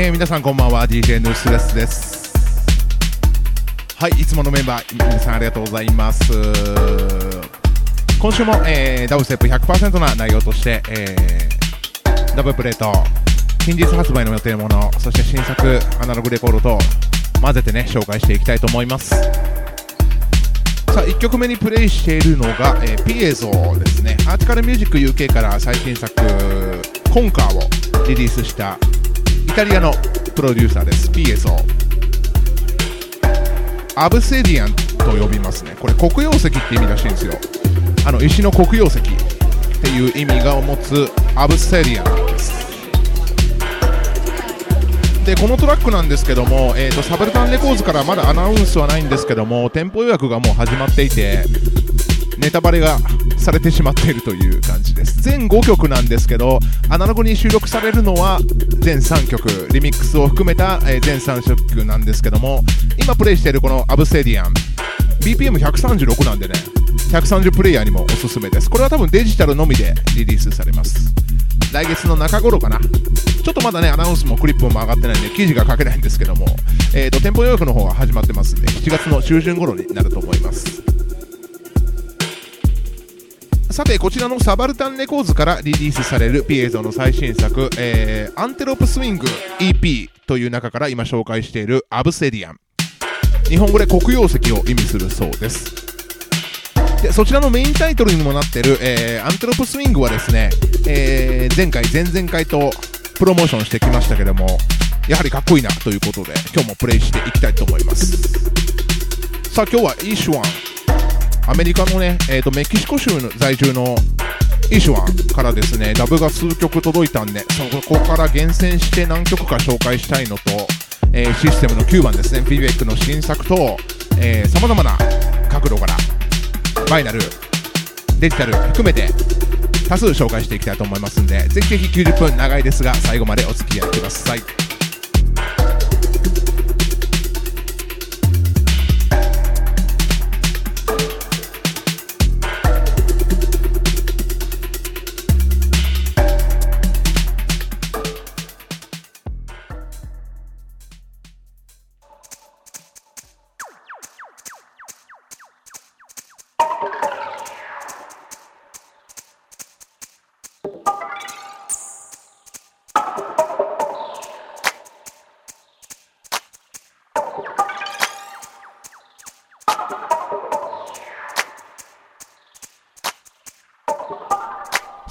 えー、皆さんこんばんは。DJ ヌースレスです。はいいつものメンバー皆さんありがとうございます。今週も、えー、ダブステップ100%な内容として、えー、ダブルプレート近日発売の予定ものそして新作アナログレコードと混ぜてね紹介していきたいと思います。さあ1曲目にプレイしているのが、えー、ピエゾですね。アーティカルミュージック UK から最新作コンカーをリリースしたタリアのプロデューサーです。ピエゾアブセディアンと呼びますね。これ黒曜石って意味らしいんですよ。あの石の黒曜石っていう意味が持つアブセディアンです。でこのトラックなんですけども、えーと、サブルタンレコーズからまだアナウンスはないんですけども店舗予約がもう始まっていてネタバレがされてしまっているという感じです。全5曲なんですけどアナログに収録されるのは全3曲。リミックスを含めた、え、全3曲なんですけども今プレイしているこのアブセディアン。BPM136 なんでね130プレイヤーにもおすすめです。これは多分デジタルのみでリリースされます。来月の中頃かな。ちょっとまだね、アナウンスもクリップも上がってないんで、記事が書けないんですけども、えーと、店舗予約の方が始まってますんで、7月の中旬頃になると思います。さて、こちらのサバルタンレコーズからリリースされるピエゾの最新作、えー、アンテロープスイング EP という中から今紹介しているアブセディアン。日本語で黒曜石を意味するそうです。でそちらのメインタイトルにもなってる、えー、アンテロプスイングはですね、えー、前回、前々回とプロモーションしてきましたけども、やはりかっこいいなということで、今日もプレイしていきたいと思います。さあ、今日はイーシュワン、アメリカのね、えーと、メキシコ州の在住のイシュワンからですね、ダブが数曲届いたんで、そこから厳選して何曲か紹介したいのと、えー、システムの9番ですね、ビベックの新作と、さまざまな角度からバイナルデジタル含めて多数紹介していきたいと思いますんでぜひぜひ90分長いですが最後までお付き合いください。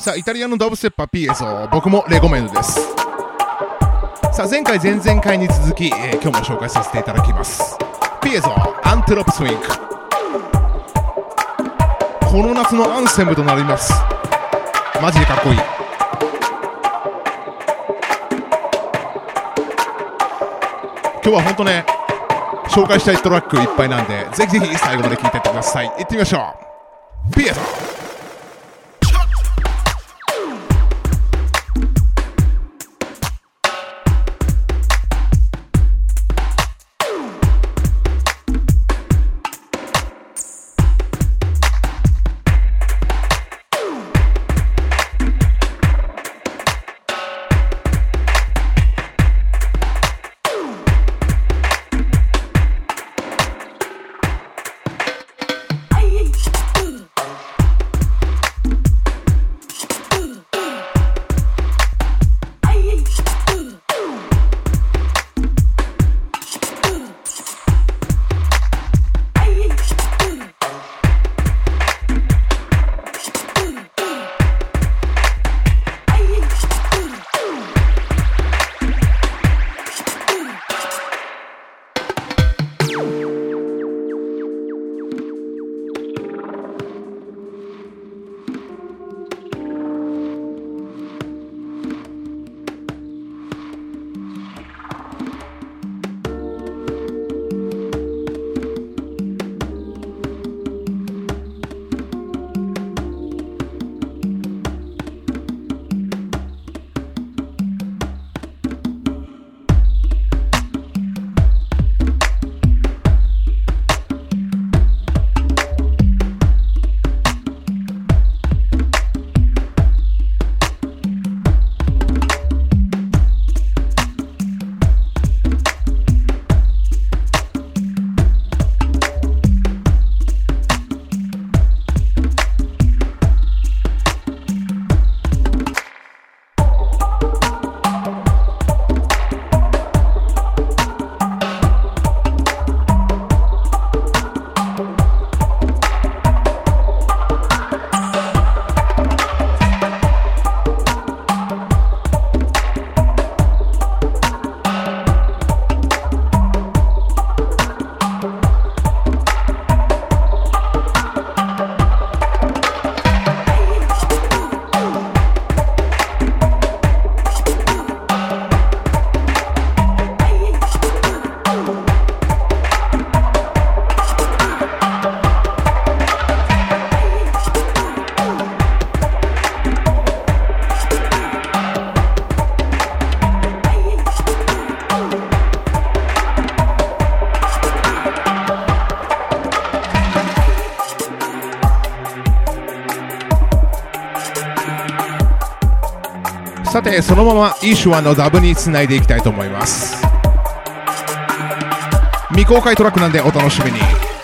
さあ、イタリアのダブステッパーピエゾ、僕もレコメンドです。さあ、前回、前々回に続き、えー、今日も紹介させていただきます。ピエゾ、アンテロップスウィンク。この夏のアンセムとなります。マジでかっこいい。今日は本当ね、紹介したいトラックいっぱいなんで、ぜひぜひ最後まで聴いてってください。行ってみましょう。ピエゾでそのままイーシュワンのダブにつないでいきたいと思います。未公開トラックなんでお楽しみに。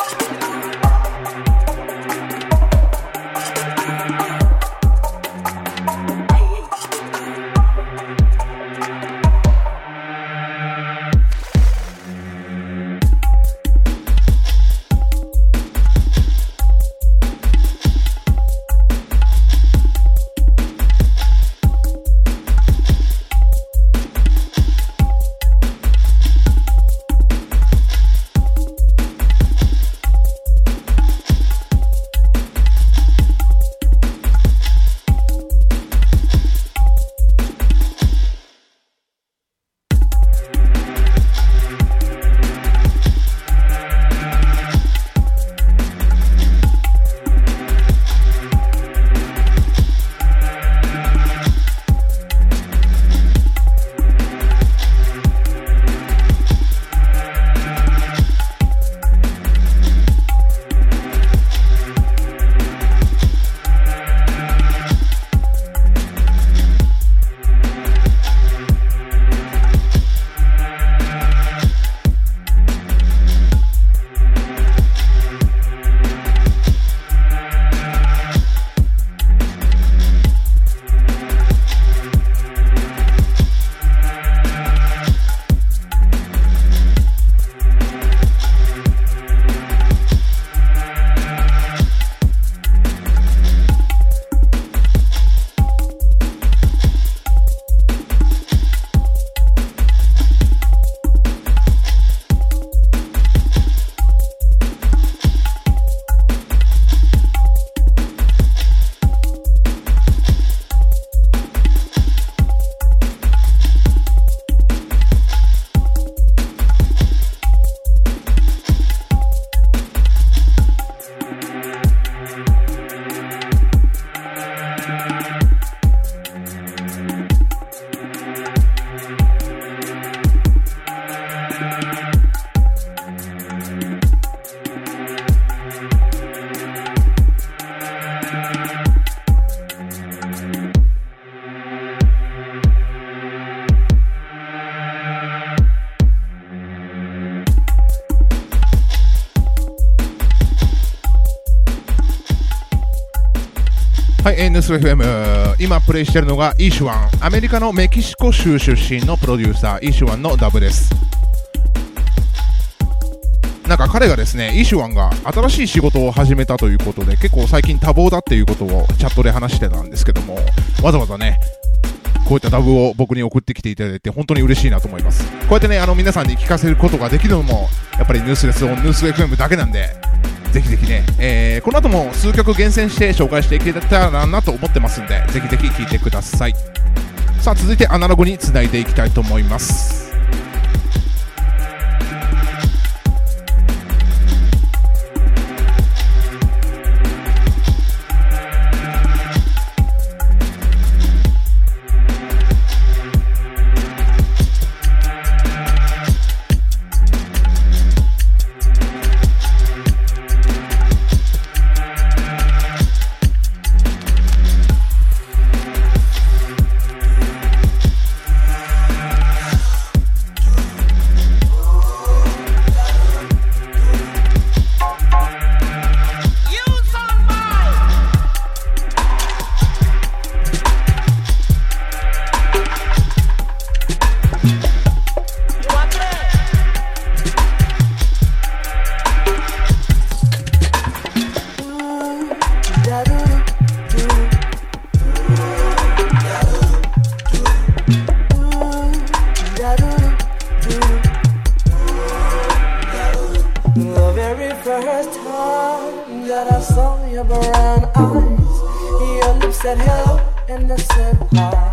ス FM 今プレイしてるのがイーシュワン。アメリカのメキシコ州出身のプロデューサーイーシュワンのダブです。なんか彼がですねイーシュワンが新しい仕事を始めたということで結構最近多忙だっていうことをチャットで話してたんですけどもわざわざねこういったダブを僕に送ってきていただいて本当に嬉しいなと思います。こうやってねあの皆さんに聞かせることができるのもやっぱりニュースレスオンニュース FM だけなんでぜひぜひね、えー、この後も数曲厳選して紹介していけたらなと思ってますんで、ぜひぜひ聴いてください。さあ、続いてアナログにつないでいきたいと思います。said hello and I said hi.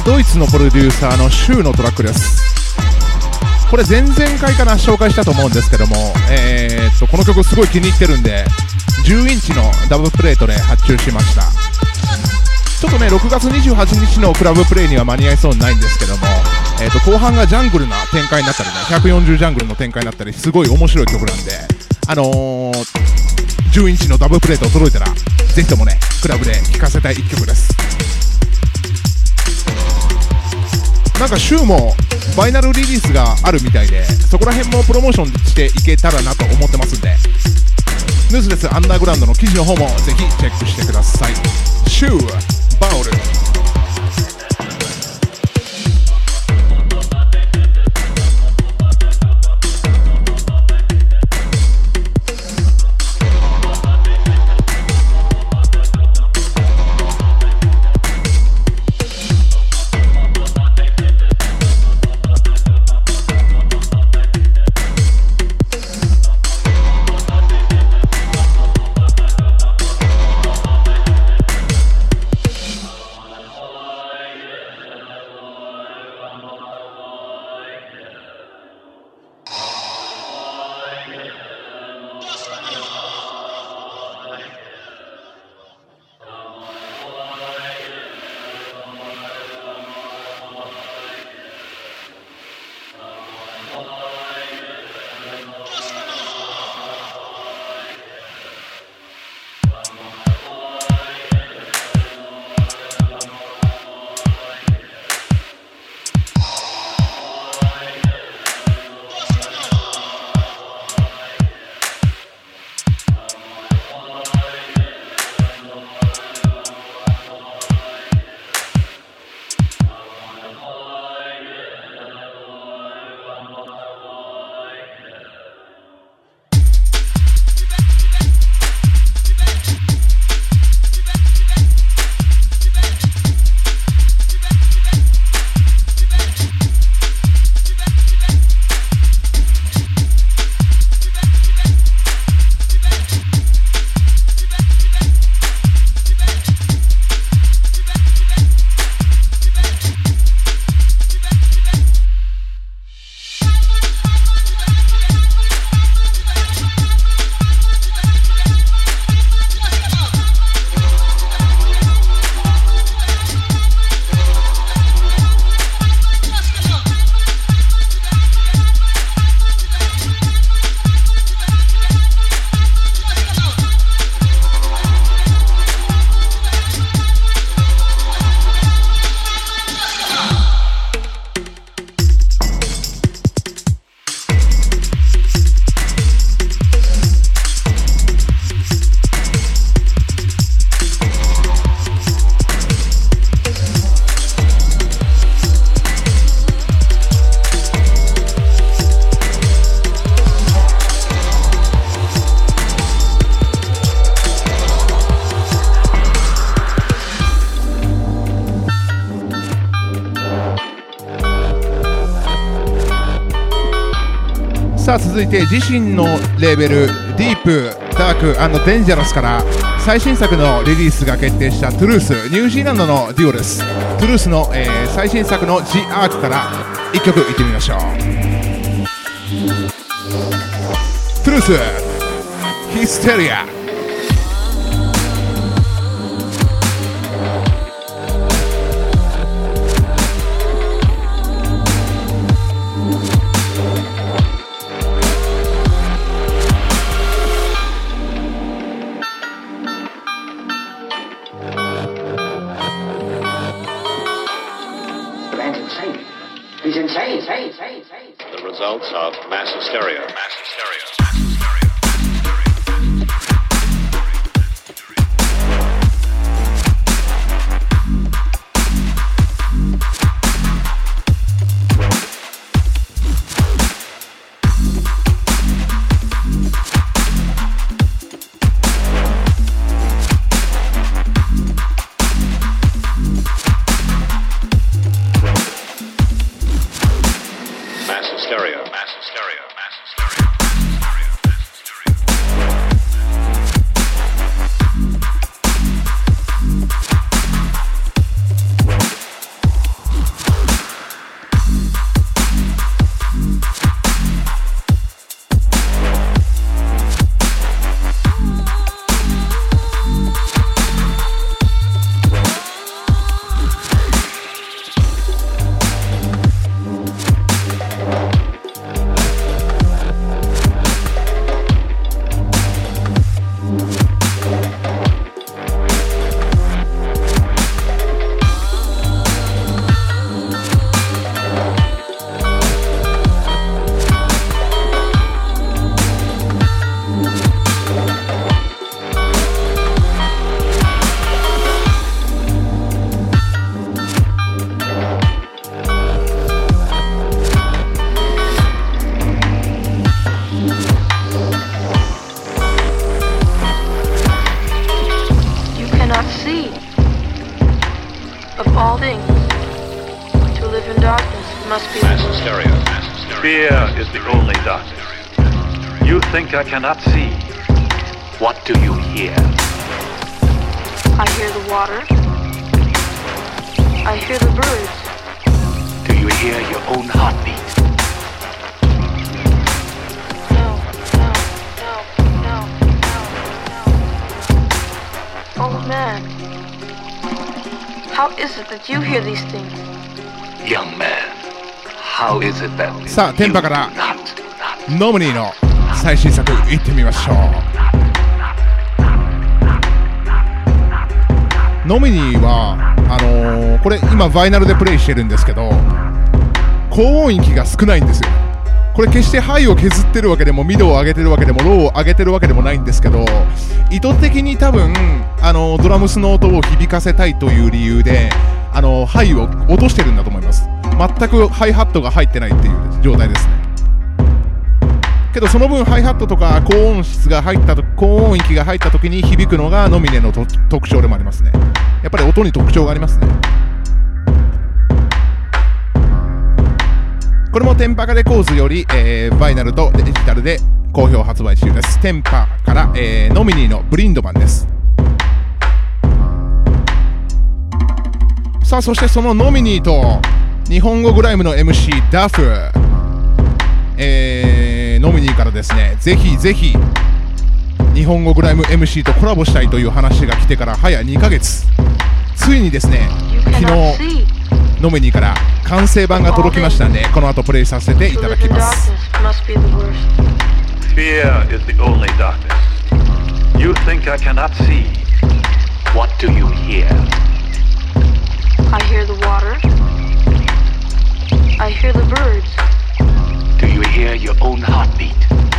ドイツのプロデューサーのシューのトラックです。これ前々回かな紹介したと思うんですけども、えー、っとこの曲すごい気に入ってるんで10インチのダブルプレートで発注しました。ちょっとね6月28日のクラブプレイには間に合いそうにないんですけども、えー、と後半がジャングルな展開になったりね140ジャングルの展開になったりすごい面白い曲なんであのー、10インチのダブルプレートを届いたらぜひともねクラブで聴かせたい1曲です。なんか週もバイナルリリースがあるみたいでそこら辺もプロモーションしていけたらなと思ってますんで。ヌースレスアンダーグラウンドの記事の方もぜひチェックしてください。シューバウル。続いて自身のレーベルディープダークデンジャラスから最新作のリリースが決定したトゥルースニュージーランドのデュオです。トゥルースの、えー、最新作の「ジ・アーク」から1曲いってみましょう。トゥルースヒステリア cannot see, what do you hear? I hear the water. I hear the birds. Do you hear your own heartbeat? No, no, no, no, no, no. Old man, how is it that you hear these things? Young man, how is it that... さあ、天馬から、ノムニーの最新作いってみましょう。ノミニーはあのー、これ今バイナルでプレイしてるんですけど高音域が少ないんですよ。これ決してハイを削ってるわけでもミドを上げてるわけでもローを上げてるわけでもないんですけど意図的に多分あのドラムスの音を響かせたいという理由であのハイを落としてるんだと思います。全くハイハットが入ってないっていう状態ですね。けどその分ハイハットとか高音質が入ったと高音域が入った時に響くのがノミネの特徴でもありますね。やっぱり音に特徴がありますね。これもテンパレコーズより、えー、バイナルとデジタルで好評発売中です。テンパから、えー、ノミネの Blind Man です。さあそしてそのノミニーと日本語グライムの MC ダフ、えー飲みに行くからですねぜひぜひ日本語グライム MC とコラボしたいという話が来てから早2ヶ月ついにですね昨日飲みにから完成版が届きましたんでこの後プレイさせていただきます Fear is the only darkness. You think I cannot see. What do you hear? I hear the water. I hear the birds. hear your own heartbeat.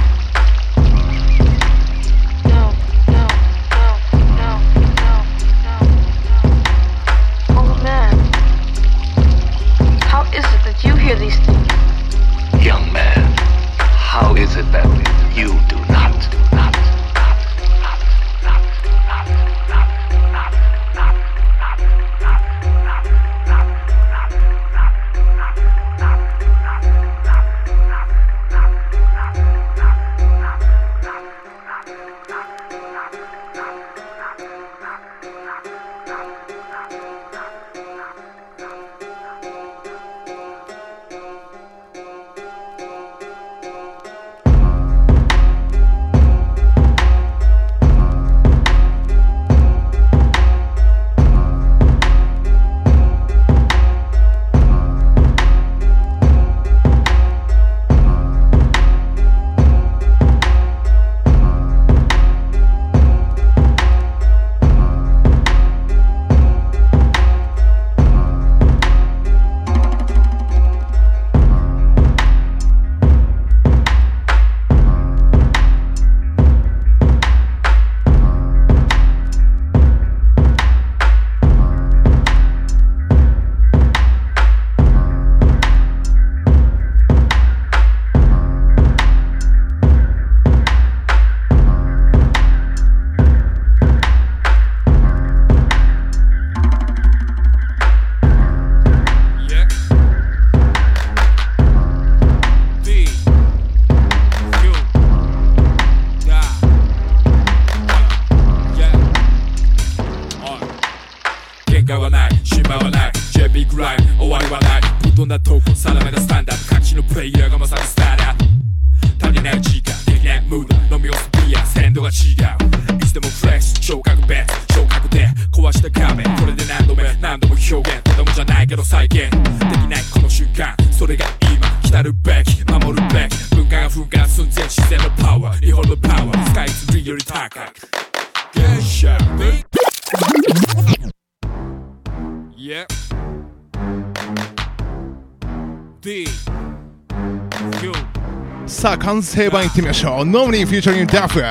完成版いってみましょう。ノムニーフューチャリングダフ.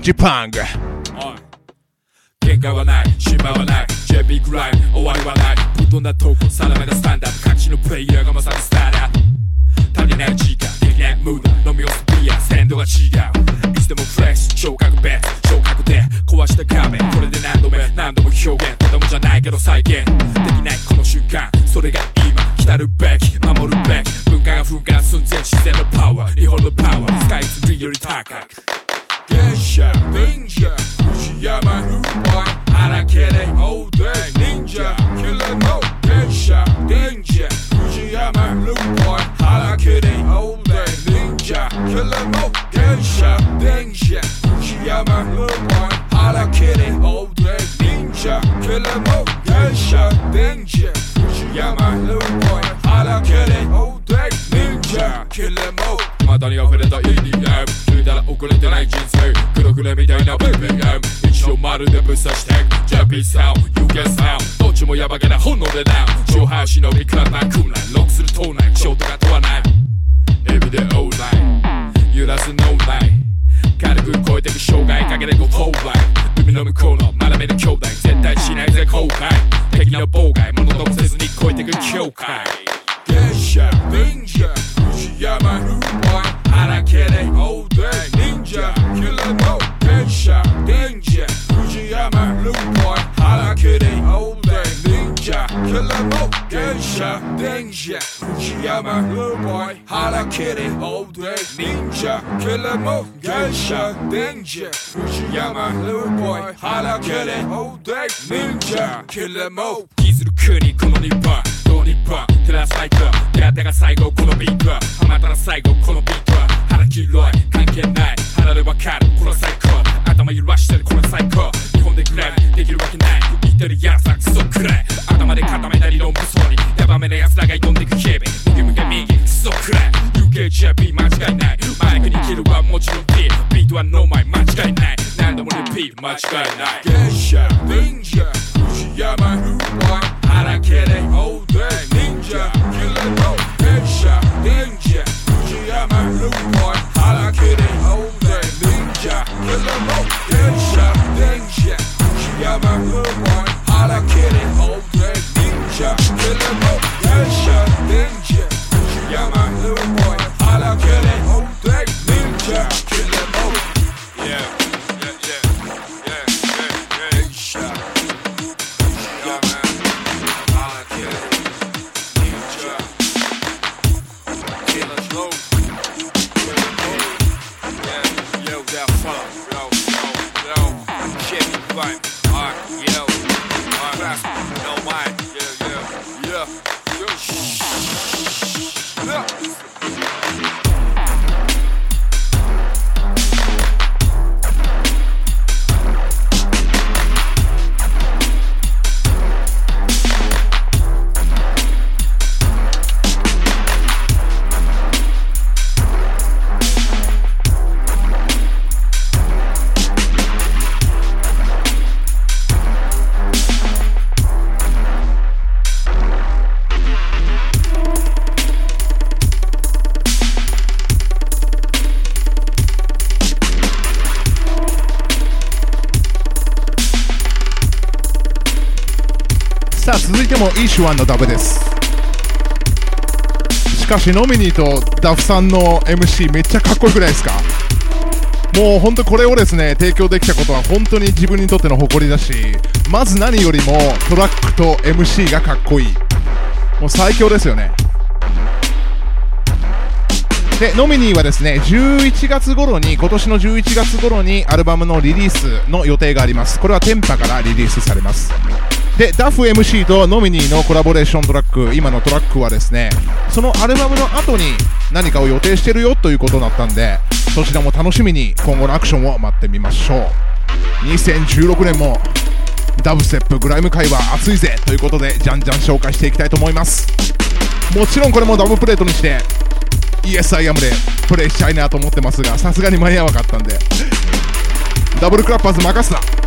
ジパング。喧嘩はない、島はない JB グライム、終わりはないぶっ飛んだ投稿、定めたスタンダード各地のプレイヤーがまさにスターだ足りない時間、できないムード飲み干すビア、鮮度が違ういつでもフレッシュ、昇格ベスト昇格で壊した壁これで何度目、何度も表現子供じゃないけど再現できないこの瞬間、それが 나를백 마모를 백 눈가가 훌가 손재 시세로 파워 리홀로 파워 스카이트 리얼이 타각 개샤 닌자 우시야마 후와 하라케레 오대 닌자 킬러 노 개샤 닌자 우시야마 루와 하라케레 오대 닌자 킬러 노 개샤 닌자 우시야마 루와 하라케레 오대 닌자 킬러 노 개샤 닌자 やまいルーポイント荒切りオーデイニンチャーキレモーまだに溢れた EDM 聞いたら遅れてない人生クロクレみたいなウェブ BPM 一応まるでぶっ刺してジャピーサウンユーケーサウンどっちもヤバげな炎でダウン上半身のビクラナークライロックする島内ショートが問わないエビでオーライユーらスノーラインく超えてく障害かけて Go for life 海の向こうの学べる兄弟絶対しないぜ後悔敵の妨害物ともせずに超えてく境界月謝 Ninja 藤山フーボイ荒けで All day Ninja Killer No 月謝 Ninja 藤山フーボイ荒けで All day Ninja Killer No 月謝 Ninja 藤山フーボイ荒けで All day Ninja. Killer No 月謝 Ninja 藤山フーボイ荒けで All day Ninja. Killer No 気づる国この日本どう日本照らすライト出会ったが最後このビートハマったら最後このビート腹黄色い関係ない腹でわかるこれは最高頭揺らしてるこれは最高日本でグラムできるわけない。言ってるやつはクソくらい。頭で固めた理論武装に。ヤバめな奴らが挑んでく日々。右向け右クソくらい。UKJP 間違いない。マイクにキルはもちろん P ビートはノーマイ間違いない。何度もリピート間違いない。月謝忍者藤山フーボイ腹けで All day ワンのダブです。しかしノミニーとダフさんの MC めっちゃかっこよくないですか？もう本当これをですね提供できたことは本当に自分にとっての誇りだしまず何よりもトラックと MC がかっこいい。もう最強ですよね。でノミニーはですね11月頃に今年の11月頃にアルバムのリリースの予定があります。これはテンパからリリースされます。でダフ MC とノミニーのコラボレーショントラック今のトラックはですねそのアルバムの後に何かを予定してるよということだったんでそちらも楽しみに今後のアクションを待ってみましょう。2016年もダブステップグライム界は熱いぜということでじゃんじゃん紹介していきたいと思います。もちろんこれもダブルプレートにしてイエスアイアムでプレイしたいなと思ってますがさすがに間に合わなかったんで。ダブルクラッパーズ任すな。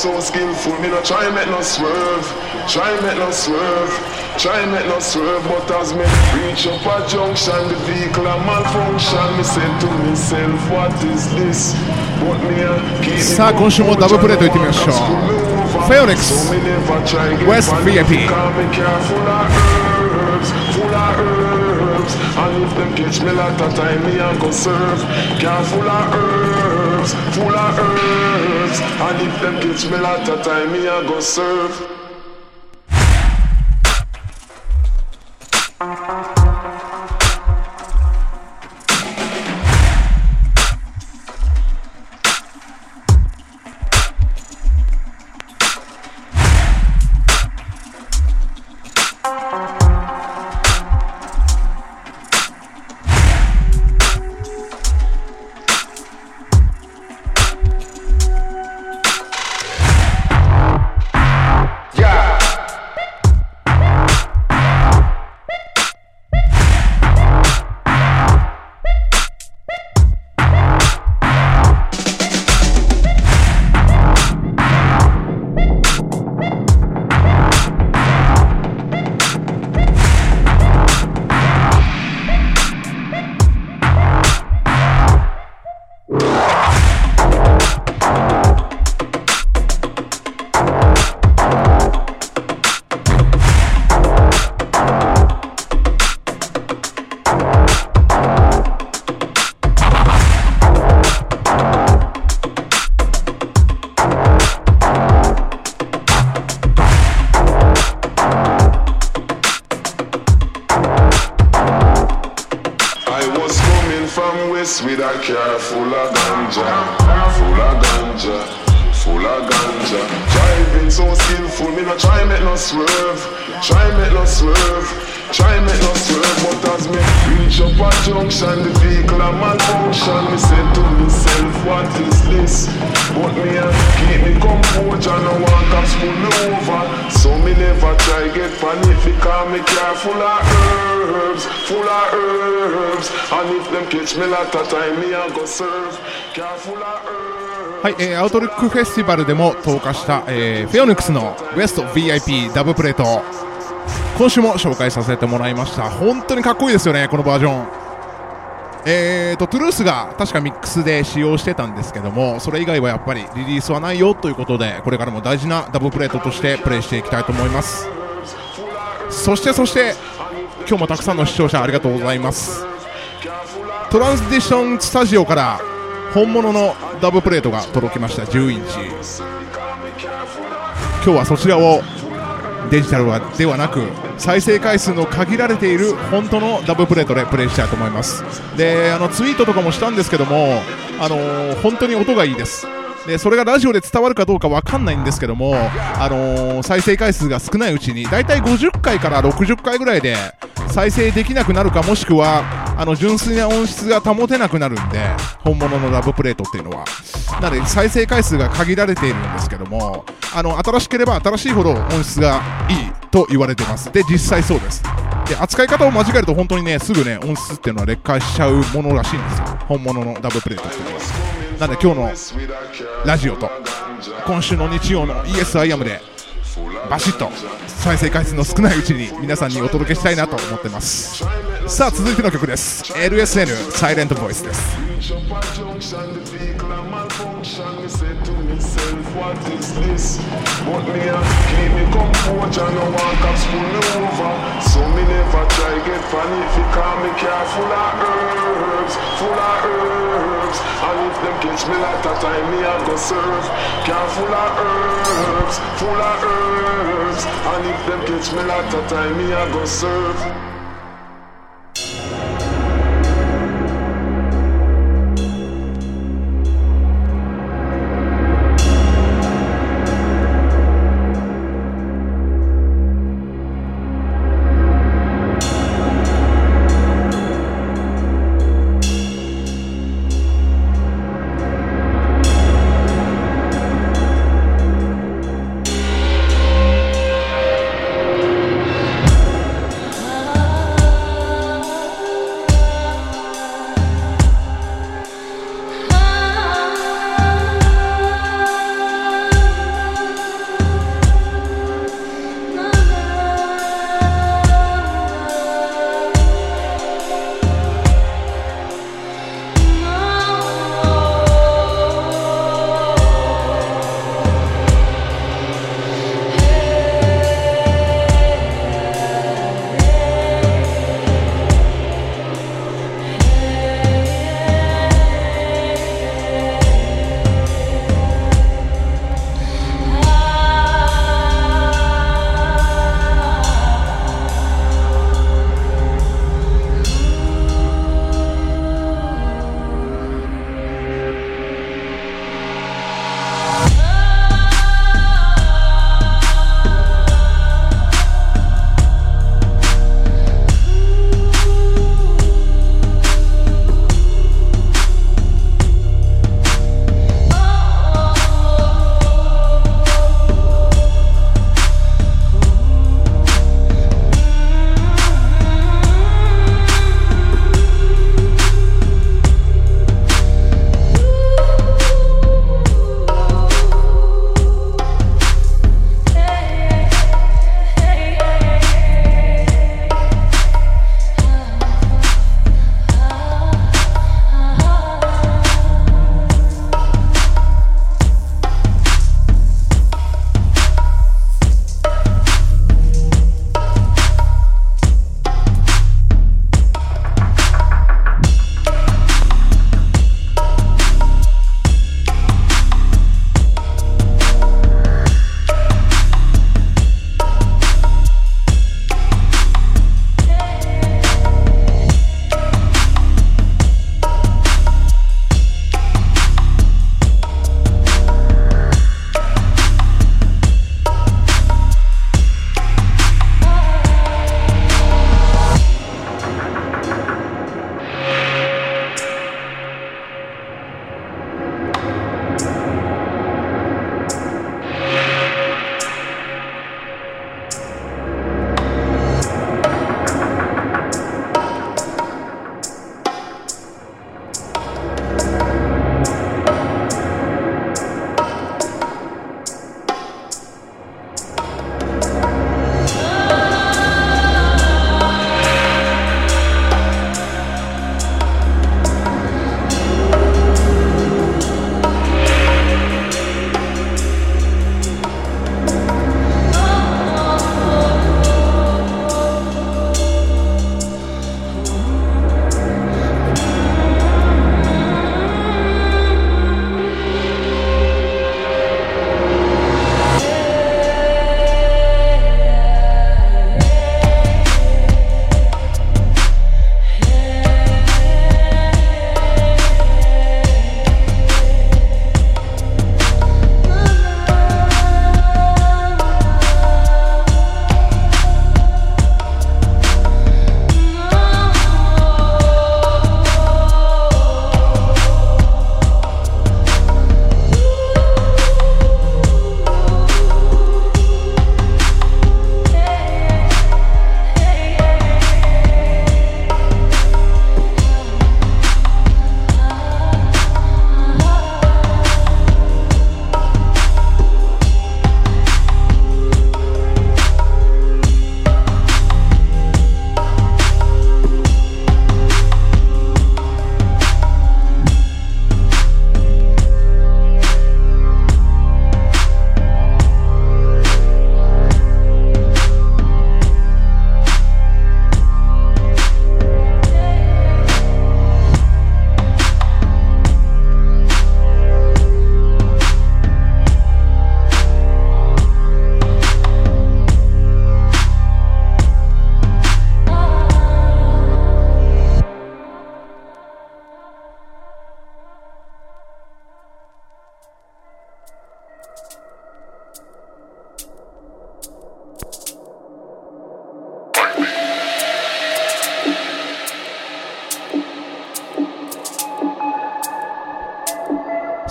so skillful. Me no try make no swerve, try make no swerve, try make no swerve. But as me reach up a junction, the vehicle a malfunction. Me say to myself, what is this? What me a keep? Sa konsumo da vopure to itime show. Feorex, West VIP. Full of herbs, and if them catch me like a time, me and go serve. Careful of herbs. Full of herbs, and if them catch me lot of time, me a go serve. Get panic because me car full of herbs, full of herbs. And if them catch me lot of time, me a go serve. Car full of herbs. はい、えーアウトルックフェスティバルでも投下した、えーフェオニックスのウエスト VIP ダブプレート今週も紹介させてもらいました本当にかっこいいですよねこのバージョンえーとトゥルースが確かミックスで使用してたんですけどもそれ以外はやっぱりリリースはないよということでこれからも大事なダブプレートとしてプレイしていきたいと思いますそしてそして今日もたくさんの視聴者ありがとうございます。トランスディションスタジオから本物のダブプレートが届きました10インチ今日はそちらをデジタルではなく再生回数の限られている本当のダブプレートでプレイしたいと思います。であのツイートとかもしたんですけども、あの本当に音がいいです。でそれがラジオで伝わるかどうかわかんないんですけども、あのー再生回数が少ないうちにだいたい50回から60回ぐらいで再生できなくなるかもしくはあの純粋な音質が保てなくなるんで本物のダブプレートっていうのは。なので再生回数が限られているんですけどもあの新しければ新しいほど音質がいいと言われてます。で実際そうです。で扱い方を間違えると本当にねすぐね音質っていうのは劣化しちゃうものらしいんですよ。本物のダブプレートっていうのは。なんで今日のラジオと今週の日曜の ESIAM でバシッと再生回数の少ないうちに皆さんにお届けしたいなと思ってますさあ続いての曲です LSN サイレントボイスです Full of herbs, full of herbs. And if them catch me lot of time, me a go serve. Car full of herbs, full of herbs. And if them catch me lot of time, me a go serve.「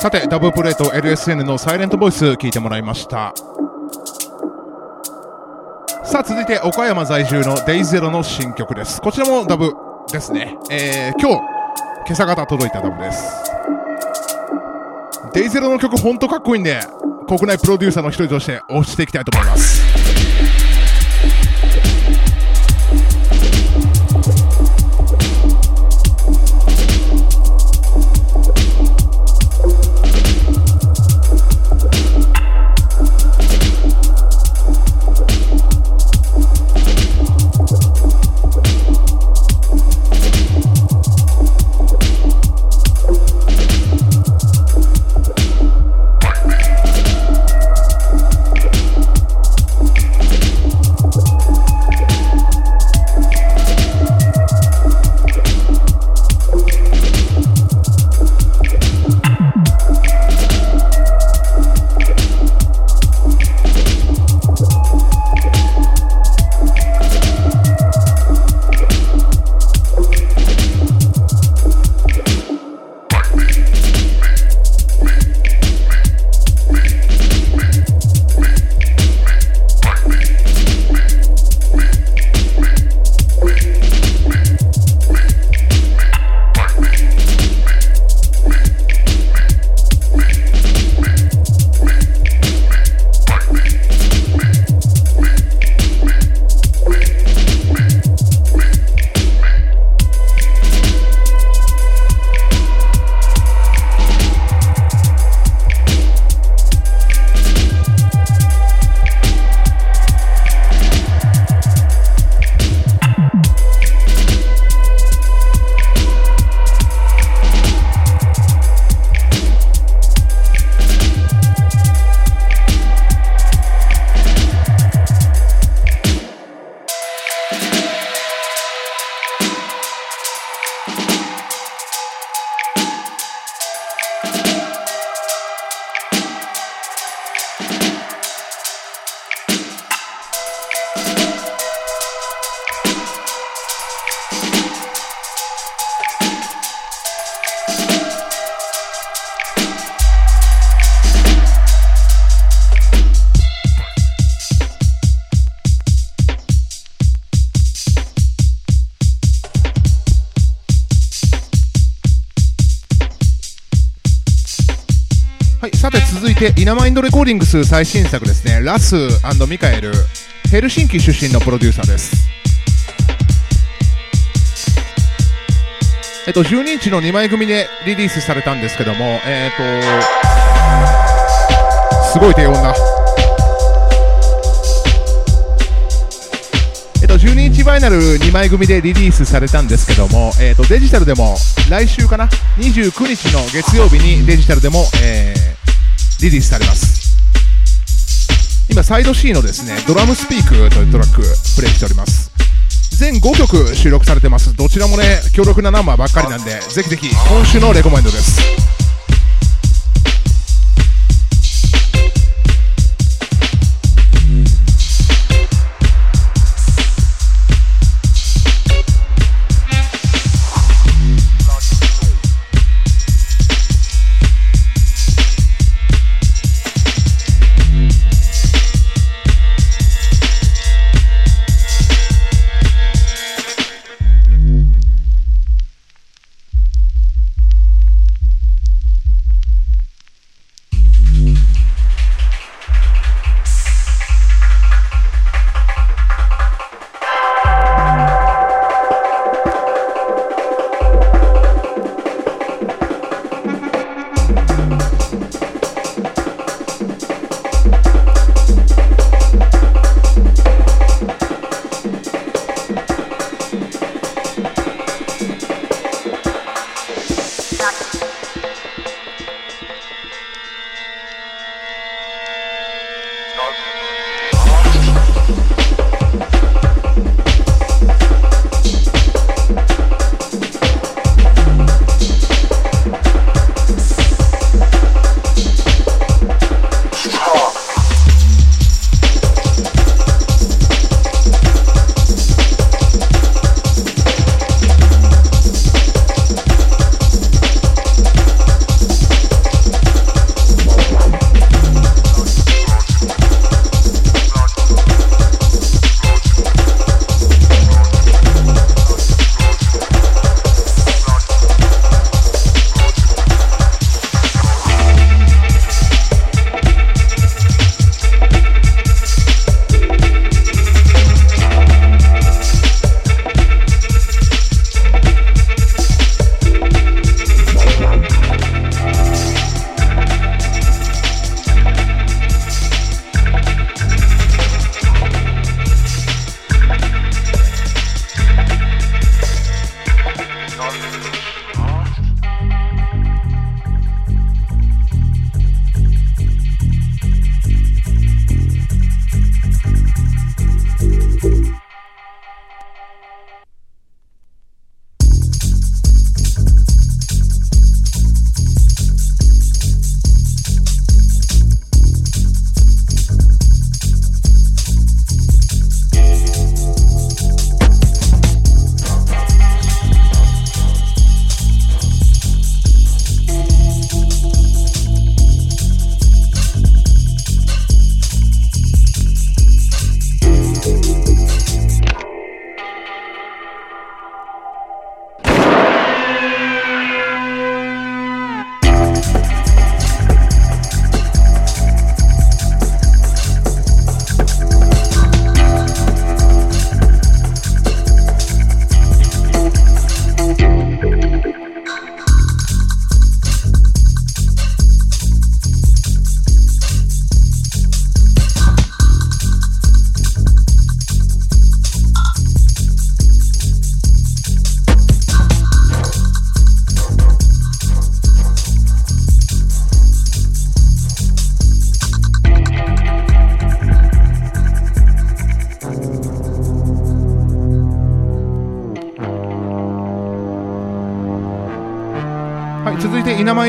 さて、ダブルプレート LSN のサイレントボイス聞いてもらいました。さあ、続いて岡山在住のデイゼロの新曲です。こちらもダブですね。えー、今日、今朝方届いたダブです。デイゼロの曲ほんとかっこいいんで、国内プロデューサーの一人として推していきたいと思います。ディングス最新作ですね、ラスミカエル、ヘルシンキ出身のプロデューサーです。えっと、12インチの2枚組でリリースされたんですけども、えっと、すごい低音だ。えっと、12インチバイナル2枚組でリリースされたんですけども、えっと、デジタルでも来週かな、29日の月曜日にデジタルでも、えーリリースされます。今、サイド C のですね、ドラムスピークというトラックプレイしております。全5曲収録されてます。どちらもね、強力なナンバーばっかりなんで、ぜひぜひ今週のレコメンドです。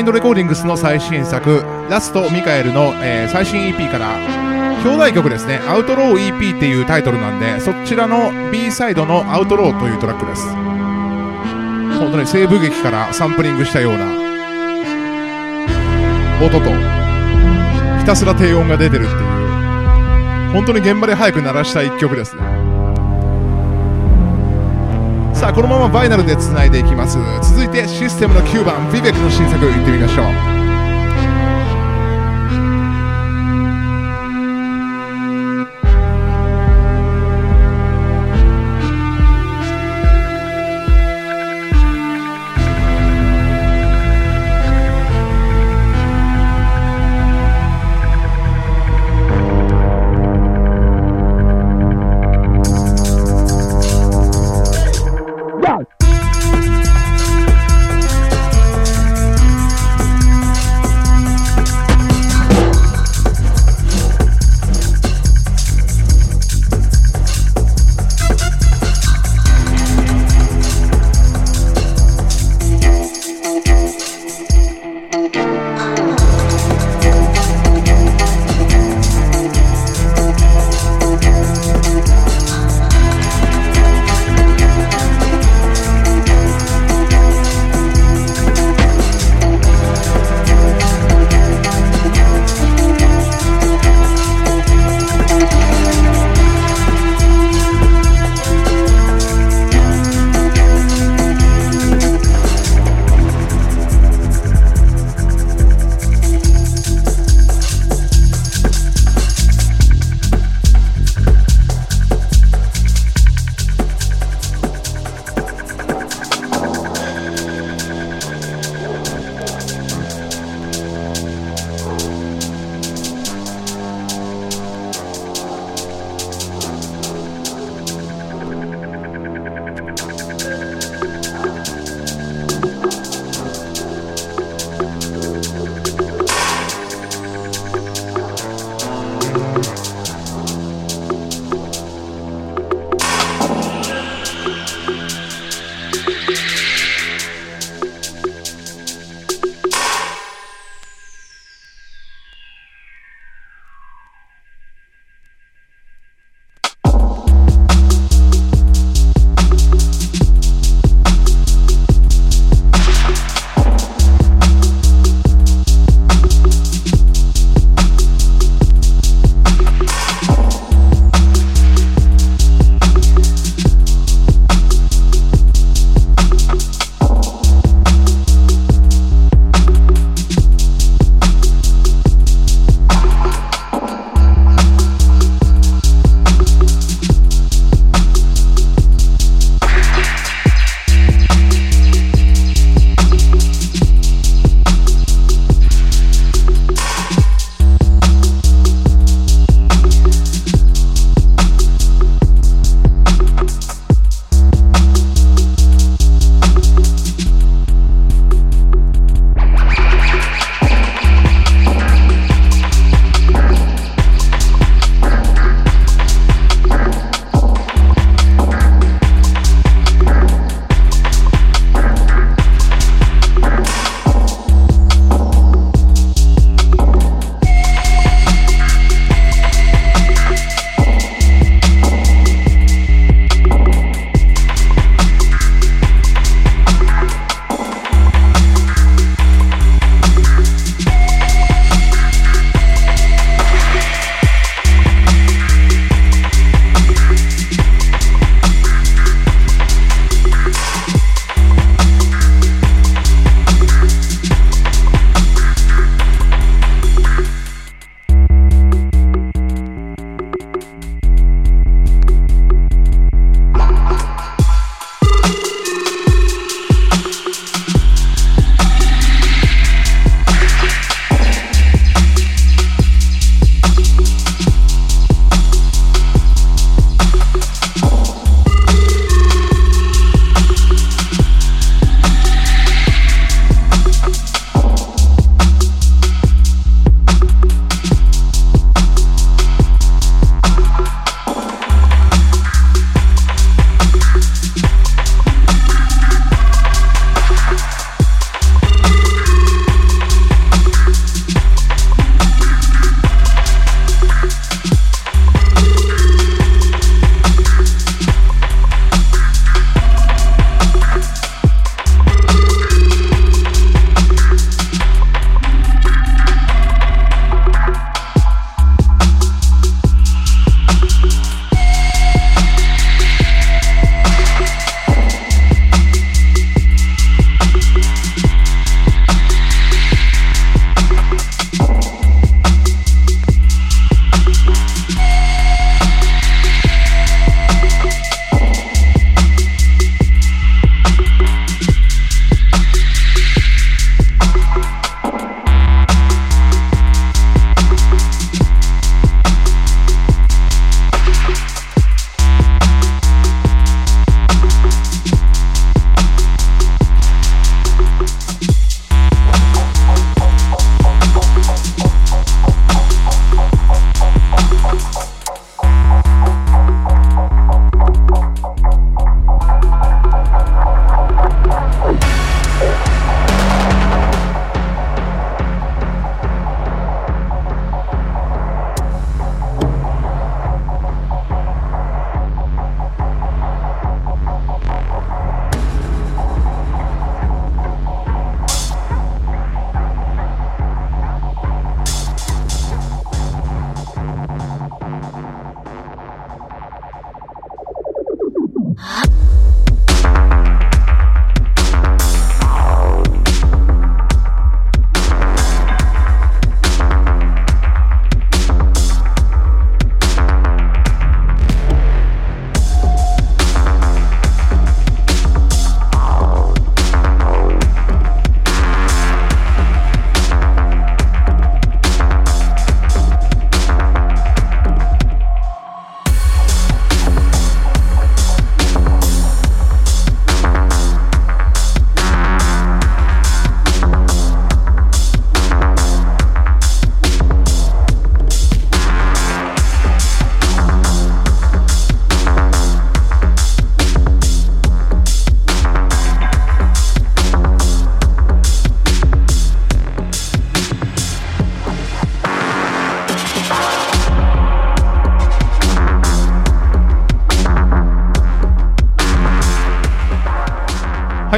インドレコーディングスの最新作「ラストミカエルの」えー最新 EP から表題曲ですね「アウトロー EP」っていうタイトルなんでそちらの B サイドの「アウトロー」というトラックです。本当に西部劇からサンプリングしたような音とひたすら低音が出てるっていう。本当に現場で早く鳴らした一曲ですね。さあこのままバイナルでつないでいきます。続いてシステムの9番ビベクの新作いってみましょう。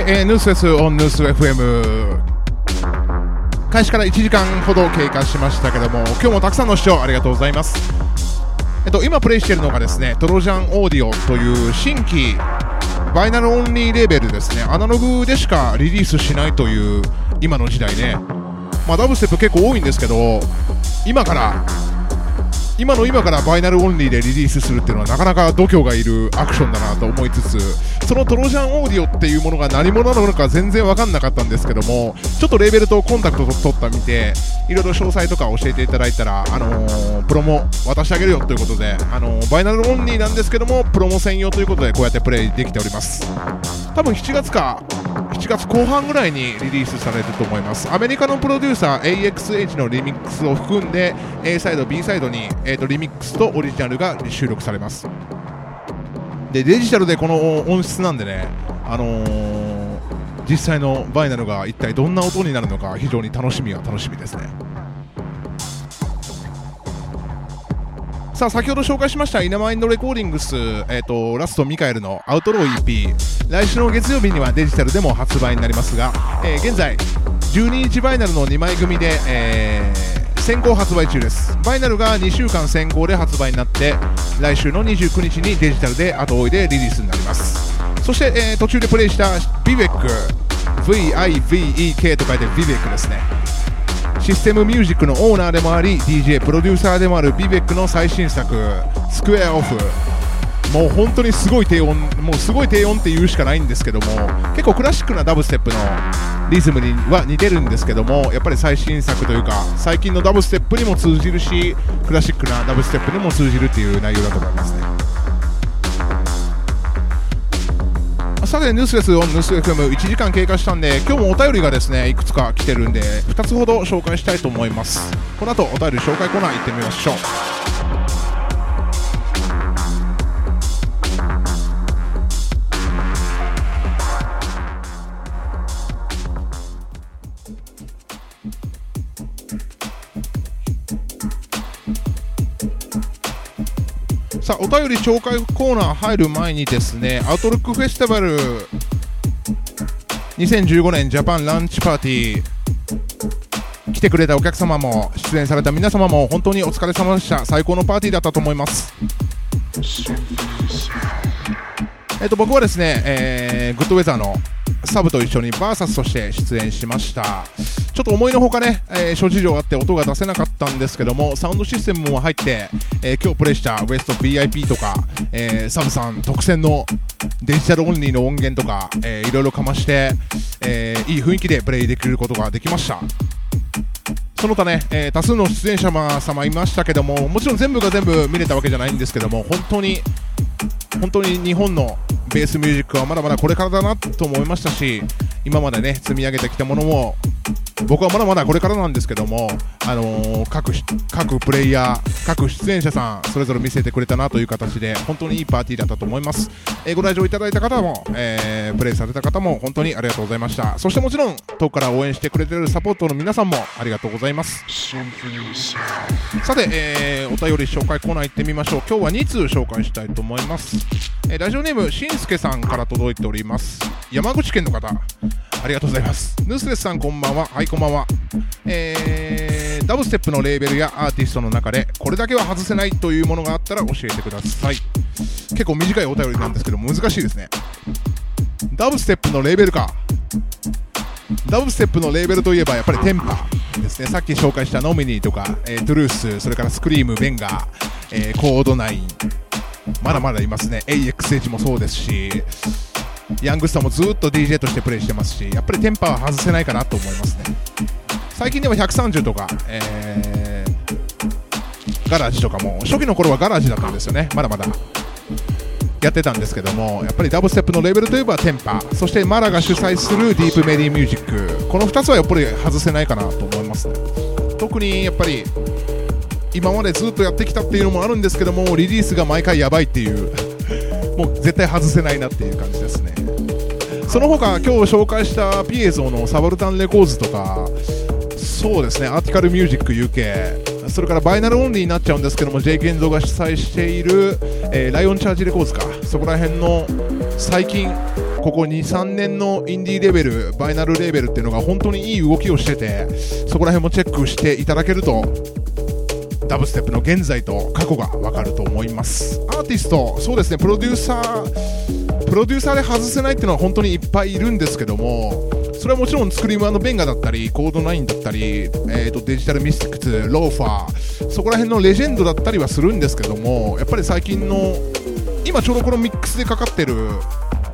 えー、ヌースです。オンヌース FM 開始から1時間ほど経過しましたけども今日もたくさんの視聴ありがとうございます。えっと今プレイしているのがですねトロジャンオーディオという新規バイナルオンリーレベルですね。アナログでしかリリースしないという今の時代ねまあダブステップ結構多いんですけど今から今の今からバイナルオンリーでリリースするっていうのはなかなか度胸がいるアクションだなと思いつつそのトロジャンオーディオっていうものが何者なのか全然分かんなかったんですけどもちょっとレーベルとコンタクトと取った見ていろいろ詳細とか教えていただいたら、あのープロモ渡してあげるよということで、あのーバイナルオンリーなんですけどもプロモ専用ということでこうやってプレイできております。多分7月か7月後半ぐらいにリリースされると思います。アメリカのプロデューサー AXH のリミックスを含んで A サイド B サイドに、えー、とリミックスとオリジナルが収録されます。でデジタルでこの音質なんでねあのー実際のバイナルが一体どんな音になるのか非常に楽しみは楽しみですね。さあ先ほど紹介しましたイナマインドレコーディングス、えー、とラストミカエルのアウトロー EP 来週の月曜日にはデジタルでも発売になりますが、えー現在12日バイナルの2枚組で、えー先行発売中です。バイナルが2週間先行で発売になって来週の29日にデジタルで後追いでリリースになります。そして、えー途中でプレイしたビベック VIVEK と書いてビベックですね。システムミュージックのオーナーでもあり DJ プロデューサーでもあるビベックの最新作スクエアオフもう本当にすごい低音もうすごい低音って言うしかないんですけども結構クラシックなダブステップのリズムには似てるんですけどもやっぱり最新作というか最近のダブステップにも通じるしクラシックなダブステップにも通じるっていう内容だと思いますねさて、ニュースですオンニュース FM1 時間経過したんで、今日もお便りがですね、いくつか来てるんで、2つほど紹介したいと思います。この後、お便り紹介コーナー行ってみましょう。さあ、お便り紹介コーナー入る前にですね、アウトロックフェスティバル。2015年ジャパンランチパーティー。来てくれたお客様も出演された皆様も本当にお疲れ様でした。最高のパーティーだったと思います。えっと僕はですね、えーグッドウェザーのサブと一緒にバーサスとして出演しました。ちょっと思いのほかね、えー諸事情あって音が出せなかったんですけどもサウンドシステムも入って、えー今日プレイしたウエスト VIP とか、えーサブさん特選のデジタルオンリーの音源とか、えーいろいろかまして、えーいい雰囲気でプレイできることができました。その他ね、えー多数の出演者様いましたけどももちろん全部が全部見れたわけじゃないんですけども本当に本当に日本のベースミュージックはまだまだこれからだなと思いましたし今までね積み上げてきたものも僕はまだまだこれからなんですけども、あのー各各プレイヤー各出演者さんそれぞれ見せてくれたなという形で本当にいいパーティーだったと思います、えーご来場いただいた方も、えープレイされた方も本当にありがとうございました。そしてもちろん遠くから応援してくれてるサポートの皆さんもありがとうございます。さて、えーお便り紹介コーナー行ってみましょう。今日は2通紹介したいと思います、えーラジオネームしんすけさんから届いております。山口県の方。ありがとうございます。ヌスレスさんこんばんは。はいこんばんは。えーダブステップのレーベルやアーティストの中でこれだけは外せないというものがあったら教えてください。結構短いお便りなんですけど難しいですね。ダブステップのレーベルか。ダブステップのレーベルといえばやっぱりテンパですね。さっき紹介したノミニーとか、えートゥルースそれからスクリームベンガー、えーコードナイン。まだまだいますね。AXH もそうですしヤングスターもずっと DJ としてプレイしてますしやっぱりテンパは外せないかなと思いますね。最近では130とか、えーガラージとかも初期の頃はガラージだったんですよね。まだまだやってたんですけどもやっぱりダブステップのレベルといえばテンパ。そしてマラが主催するディープメディミュージック。この2つはやっぱり外せないかなと思いますね。特にやっぱり今までずっとやってきたっていうのもあるんですけどもリリースが毎回やばいっていう。もう絶対外せないなっていう感じですね。その他今日紹介したピエゾのサバルタンレコーズとかそうですねアーティカルミュージック UK それからバイナルオンリーになっちゃうんですけども J ケンゾが主催している、えーライオンチャージレコーズか。そこら辺の最近ここ23年のインディーレベルバイナルレベルっていうのが本当にいい動きをしててそこら辺もチェックしていただけるとダブステップの現在と過去がわかると思います。アーティストそうですね。プロデューサープロデューサーで外せないっていうのは本当にいっぱいいるんですけどもそれはもちろんスクリームベンガだったりコード9だったり、えーと、デジタルミスティックスローファーそこら辺のレジェンドだったりはするんですけどもやっぱり最近の今ちょうどこのミックスでかかってる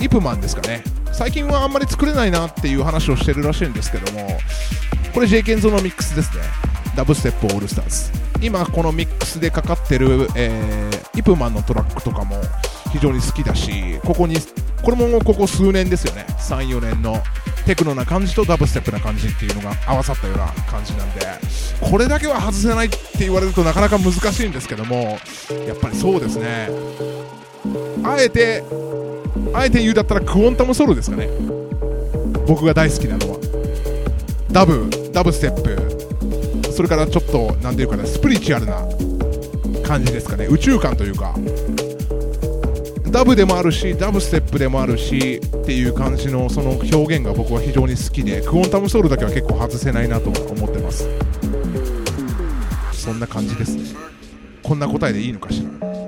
イプマンですかね。最近はあんまり作れないなっていう話をしてるらしいんですけどもこれ J ケンゾのミックスですね。ダブステップオールスターズ。今このミックスでかかってる、えー、イプマンのトラックとかも非常に好きだしここにこれもここ数年ですよね。34年のテクノな感じとダブステップな感じっていうのが合わさったような感じなんでこれだけは外せないって言われるとなかなか難しいんですけどもやっぱりそうですね。あえてあえて言うだったらクオンタムソロですかね。僕が大好きなのは。ダブダブステップ。それからちょっと何ていうかなスピリチュアルな感じですかね。宇宙観というか。ダブでもあるしダブステップでもあるしっていう感じのその表現が僕は非常に好きでクオンタムソウルだけは結構外せないなと思ってます。そんな感じですね。こんな答えでいいのかしら。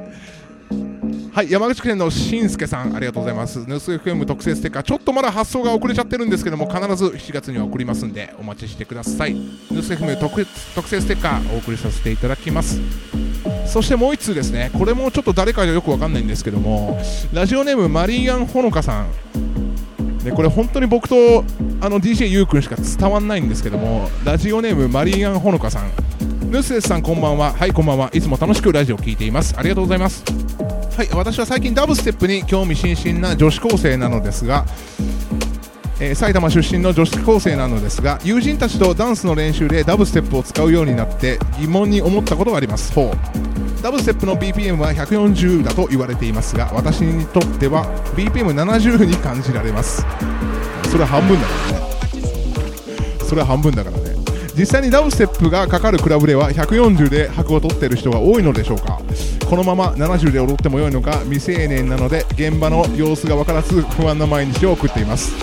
はい山口県のしんすけさんありがとうございます。ヌース FM 特製ステッカーちょっとまだ発送が遅れちゃってるんですけども必ず7月には送りますんでお待ちしてください。ヌース FM 特特製ステッカーお送りさせていただきます。そしてもう1通ですね。これもちょっと誰かよくわかんないんですけどもラジオネームマリーアンほのかさん。でこれ本当に僕とあの DJ ゆうくんしか伝わんないんですけどもラジオネームマリーアンほのかさん。ヌスエスさんこんばんは。はいこんばんは。いつも楽しくラジオを聴いています。ありがとうございます。はい私は最近ダブステップに興味津々な女子高生なのですが、えー、埼玉出身の女子高生なのですが友人たちとダンスの練習でダブステップを使うようになって疑問に思ったことがあります。4ダブステップの BPM は140だと言われていますが私にとっては BPM70 に感じられます。それは半分だからね。それは半分だから。実際にダブステップがかかるクラブでは140で拍を取っている人が多いのでしょうか。このまま70で踊ってもよいのか未成年なので現場の様子が分からず不安な毎日を送っています、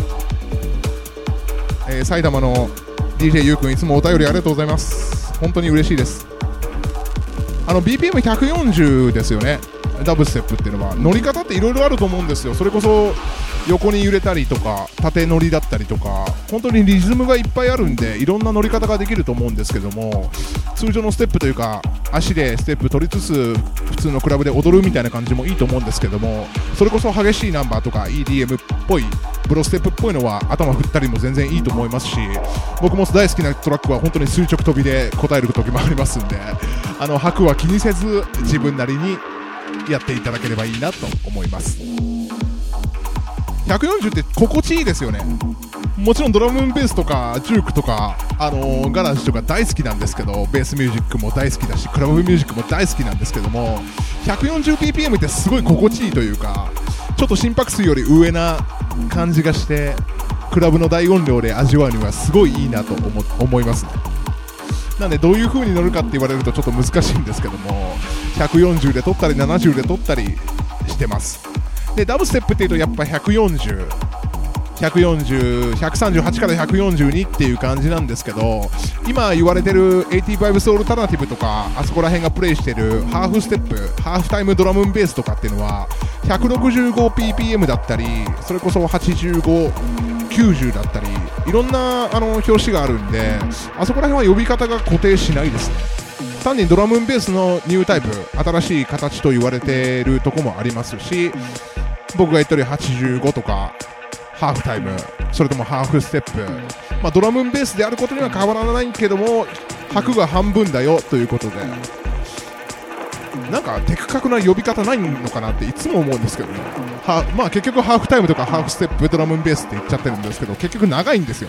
えー、埼玉の DJ ゆうくんいつもお便りありがとうございます。本当に嬉しいです。あの BPM140 ですよね。ダブステップっていうのは乗り方っていろいろあると思うんですよ。それこそ横に揺れたりとか縦乗りだったりとか本当にリズムがいっぱいあるんでいろんな乗り方ができると思うんですけども通常のステップというか足でステップ取りつつ普通のクラブで踊るみたいな感じもいいと思うんですけどもそれこそ激しいナンバーとか EDM っぽいブロステップっぽいのは頭振ったりも全然いいと思いますし僕も大好きなトラックは本当に垂直跳びで答える時もありますんであの拍は気にせず自分なりにやっていただければいいなと思います。140って心地いいですよね。もちろんドラムベースとかジュークとか、あのー、ガラージとか大好きなんですけどベースミュージックも大好きだしクラブミュージックも大好きなんですけども 140ppm ってすごい心地いいというかちょっと心拍数より上な感じがしてクラブの大音量で味わうにはすごいいいなと思います。ねなんでどういう風に乗るかって言われるとちょっと難しいんですけども140で撮ったり70で撮ったりしてます。でダブステップっていうとやっぱ140 140、138から142っていう感じなんですけど今言われてる85ソウルタナティブとかあそこら辺がプレイしてるハーフステップハーフタイムドラムベースとかっていうのは 165ppm だったりそれこそ85 90だったりいろんなあの表紙があるんであそこら辺は呼び方が固定しないですね。単にドラムンベースのニュータイプ新しい形と言われているとこもありますし僕が言ったより85とかハーフタイムそれともハーフステップ、まあ、ドラムンベースであることには変わらないけども拍が半分だよということで。なんか的確な呼び方ないのかなっていつも思うんですけどね。は、まあ、結局ハーフタイムとかハーフステップドラムンベースって言っちゃってるんですけど結局長いんですよ。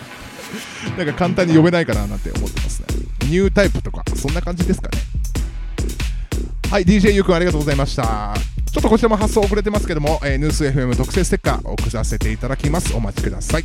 なんか簡単に呼べないかななんて思ってますね。ニュータイプとかそんな感じですかね。はい DJ ゆうくんありがとうございました。ちょっとこちらも発送遅れてますけども、えー、ヌース FM 特製ステッカー送らせていただきます。お待ちください。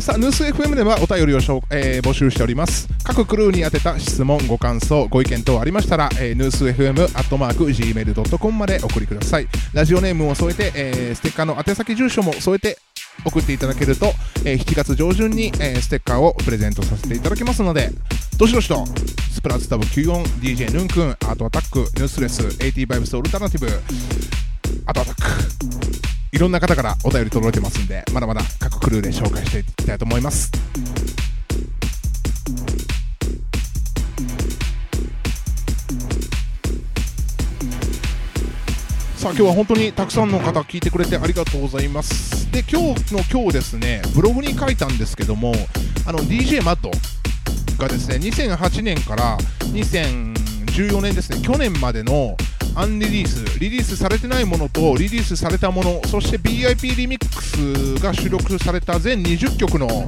さあ、ヌース FM ではお便りをしょ、えー募集しております。各クルーに宛てた質問、ご感想、ご意見等ありましたら、えー、ヌース FM アットマーク Gmail.com まで送りください。ラジオネームを添えて、えーステッカーの宛先住所も添えて送っていただけると、えー7月上旬に、えーステッカーをプレゼントさせていただきますので、どしどしと、スプラッツタブ94、DJ ヌン君、アートアタック、ニュースレス、AT バイブスオルタナティブ、アートアタック、いろんな方からお便り届いてますんで、まだまだ各クルーで紹介していきたいと思います。さあ今日は本当にたくさんの方聞いてくれてありがとうございます。で、今日の今日ですね、ブログに書いたんですけども、あの DJ マッドがですね、2008年から2014年ですね、去年までのアンリリース、リリースされてないものとリリースされたもの、そして BIP リミックスが収録された全20曲の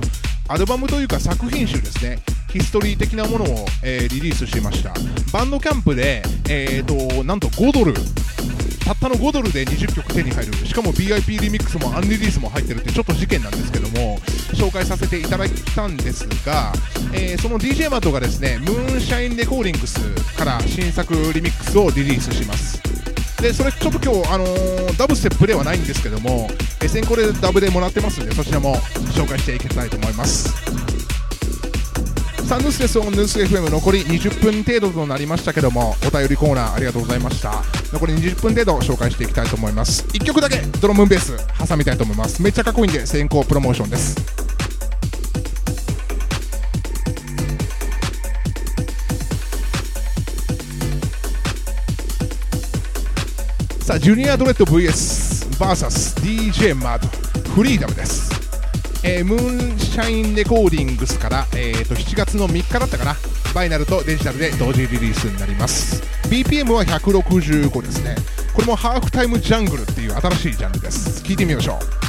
アルバムというか作品集ですね、ヒストリー的なものを、えーリリースしました。バンドキャンプで、えーと、なんと5ドル、たったの5ドルで20曲手に入る、しかも BIP リミックスもアンリリースも入ってるってちょっと事件なんですけども、紹介させていただいたんですが、えーその DJ マットがですね、ムーンシャインレコーディングスから新作リミックスをリリースします。で、それちょっと今日、あのーダブステップではないんですけども、え先行でダブでもらってますんで、そちらも紹介していきたいと思います。さあ、ヌスですオンヌース FM 残り20分程度となりましたけども、お便りコーナーありがとうございました。残り20分程度紹介していきたいと思います。1曲だけドラムベース挟みたいと思います。めっちゃかっこいいんで先行プロモーションです。さあ、ジュニアドレッド VSVSDJ マッドフリーダムです。えームーンシャインレコーディングスから、えー、と7月の3日だったかな、バイナルとデジタルで同時リリースになります。BPM は165ですね。これもハーフタイムジャングルっていう新しいジャンルです。聞いてみましょう。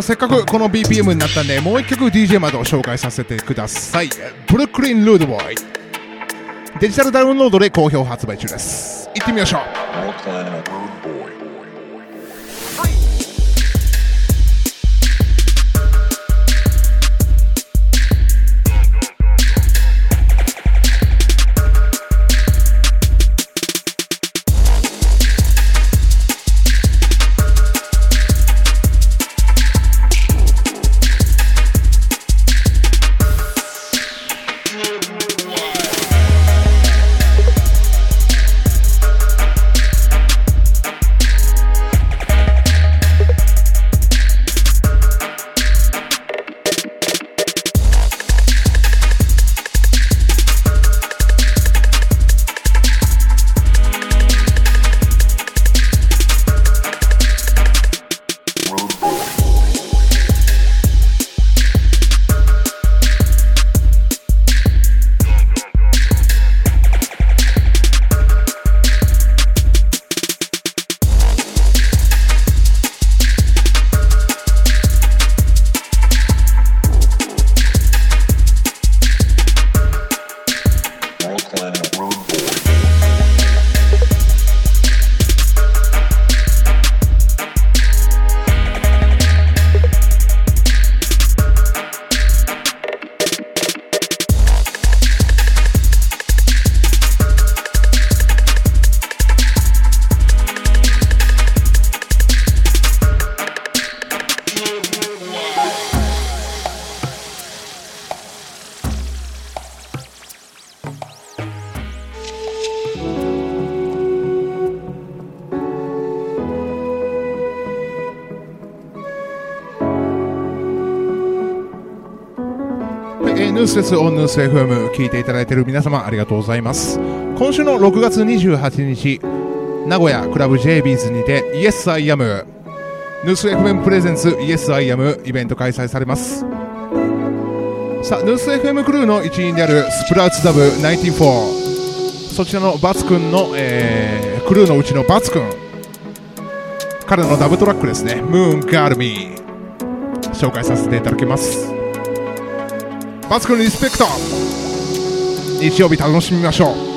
あせっかくこの BPM になったんでもう1曲 DJ までを紹介させてください。ブルックリン・ルードボーイデジタルダウンロードで好評発売中です。行ってみましょう。スレスオンヌース FM 聞いていただいている皆様ありがとうございます。今週の6月28日名古屋クラブ JBs にて Yes I Am ヌース FM プレゼンツ Yes I Am イベント開催されます。さあヌース FM クルーの一員であるスプラウツダブ194そちらのバツくんの、えークルーのうちのバツくん彼のダブトラックですね。ムーンガールミー紹介させていただきます。マツくんリスペクト。日曜日楽しみましょう。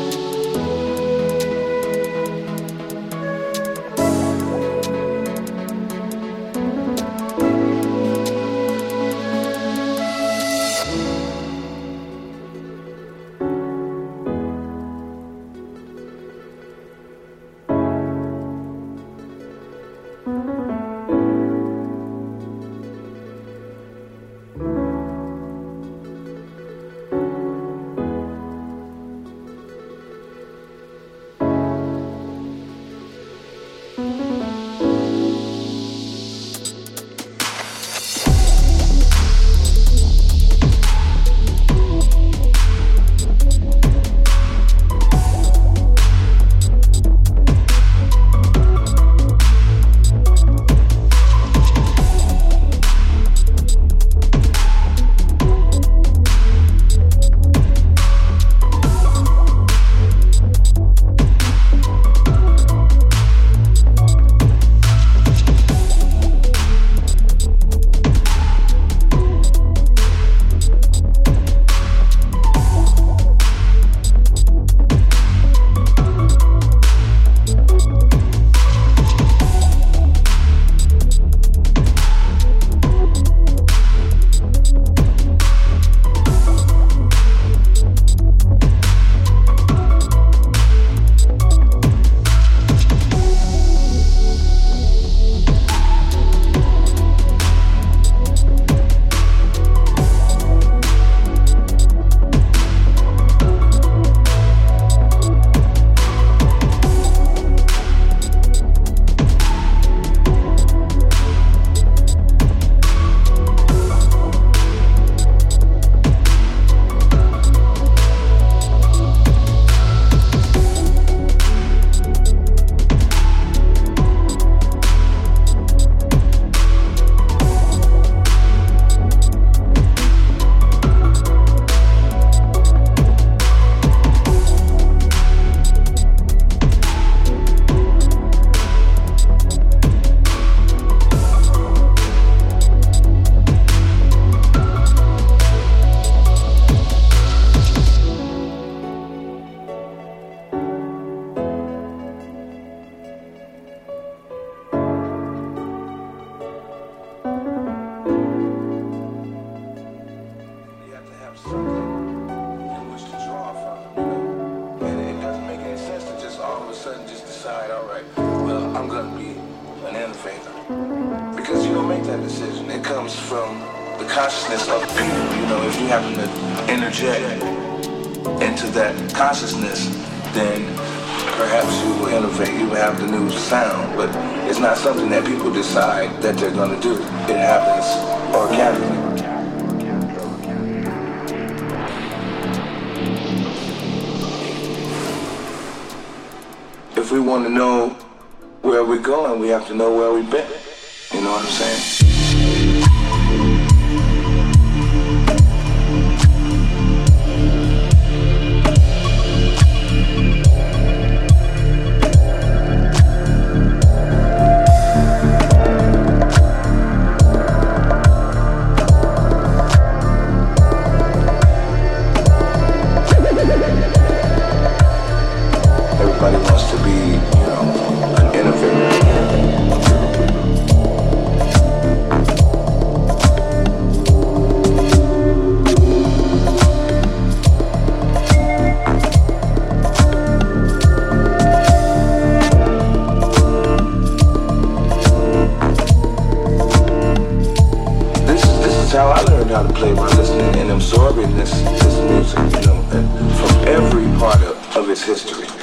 is history.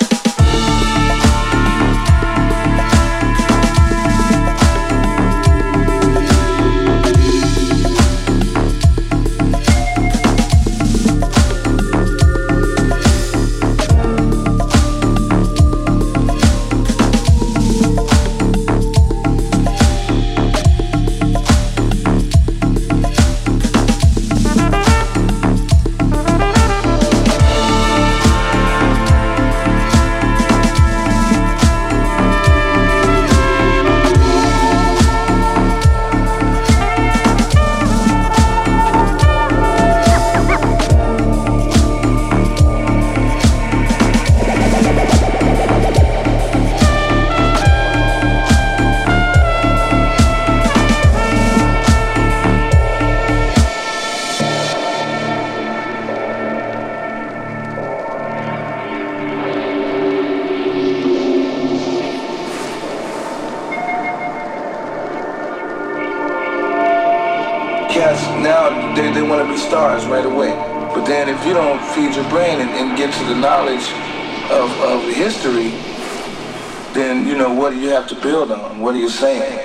What are you saying?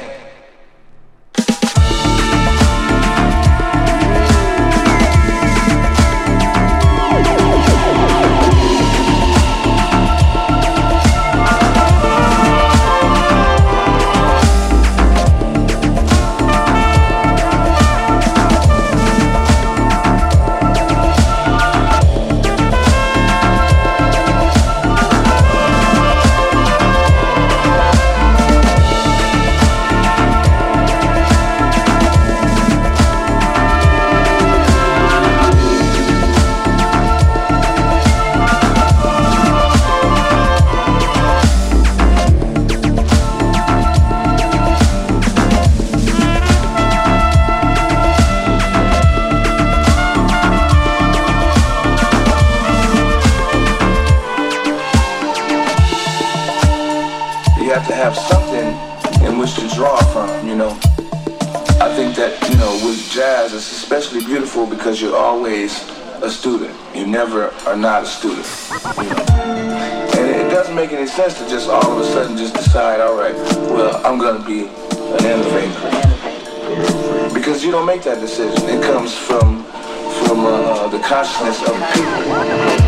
because you don't make that decision. It comes from from uh, the consciousness of people.